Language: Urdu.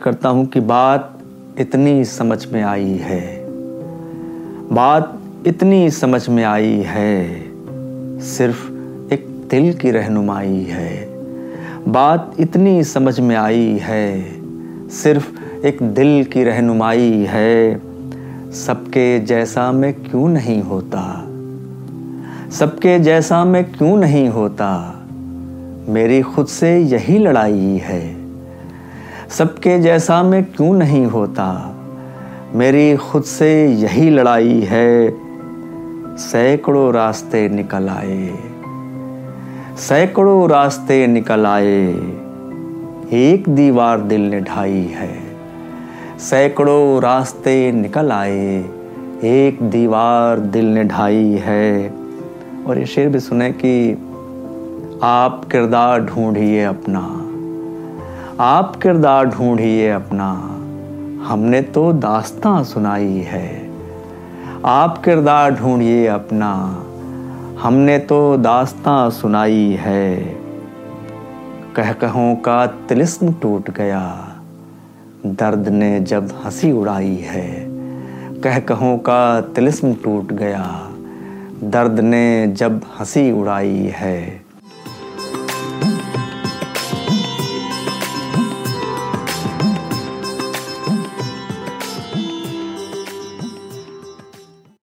کرتا ہوں کہ بات اتنی سمجھ میں آئی ہے۔ بات اتنی سمجھ میں آئی ہے۔ صرف ایک دل کی رہنمائی ہے۔ بات اتنی سمجھ میں آئی ہے۔ صرف ایک دل کی رہنمائی ہے۔ سب کے جیسا میں کیوں نہیں ہوتا؟ سب کے جیسا میں کیوں نہیں ہوتا؟ میری خود سے یہی لڑائی ہے۔ سب کے جیسا میں کیوں نہیں ہوتا؟ میری خود سے یہی لڑائی ہے۔ سینکڑوں راستے نکل آئے۔ سینکڑوں راستے نکل آئے۔ ایک دیوار دل نے ڈھائی ہے۔ سینکڑوں راستے نکل آئے۔ ایک دیوار دل نے ڈھائی ہے۔ اور یہ شعر بھی سنیں کہ آپ کردار ڈھونڈیے اپنا۔ آپ کردار ڈھونڈیے اپنا۔ ہم نے تو داستان سنائی ہے۔ آپ کردار ڈھونڈیے اپنا۔ ہم نے تو داستان سنائی ہے۔ کہہ کہوں کا تلسم ٹوٹ گیا۔ درد نے جب ہنسی اڑائی ہے۔ کہہ کہوں کا تلسم ٹوٹ گیا۔ درد نے جب ہنسی اڑائی ہے۔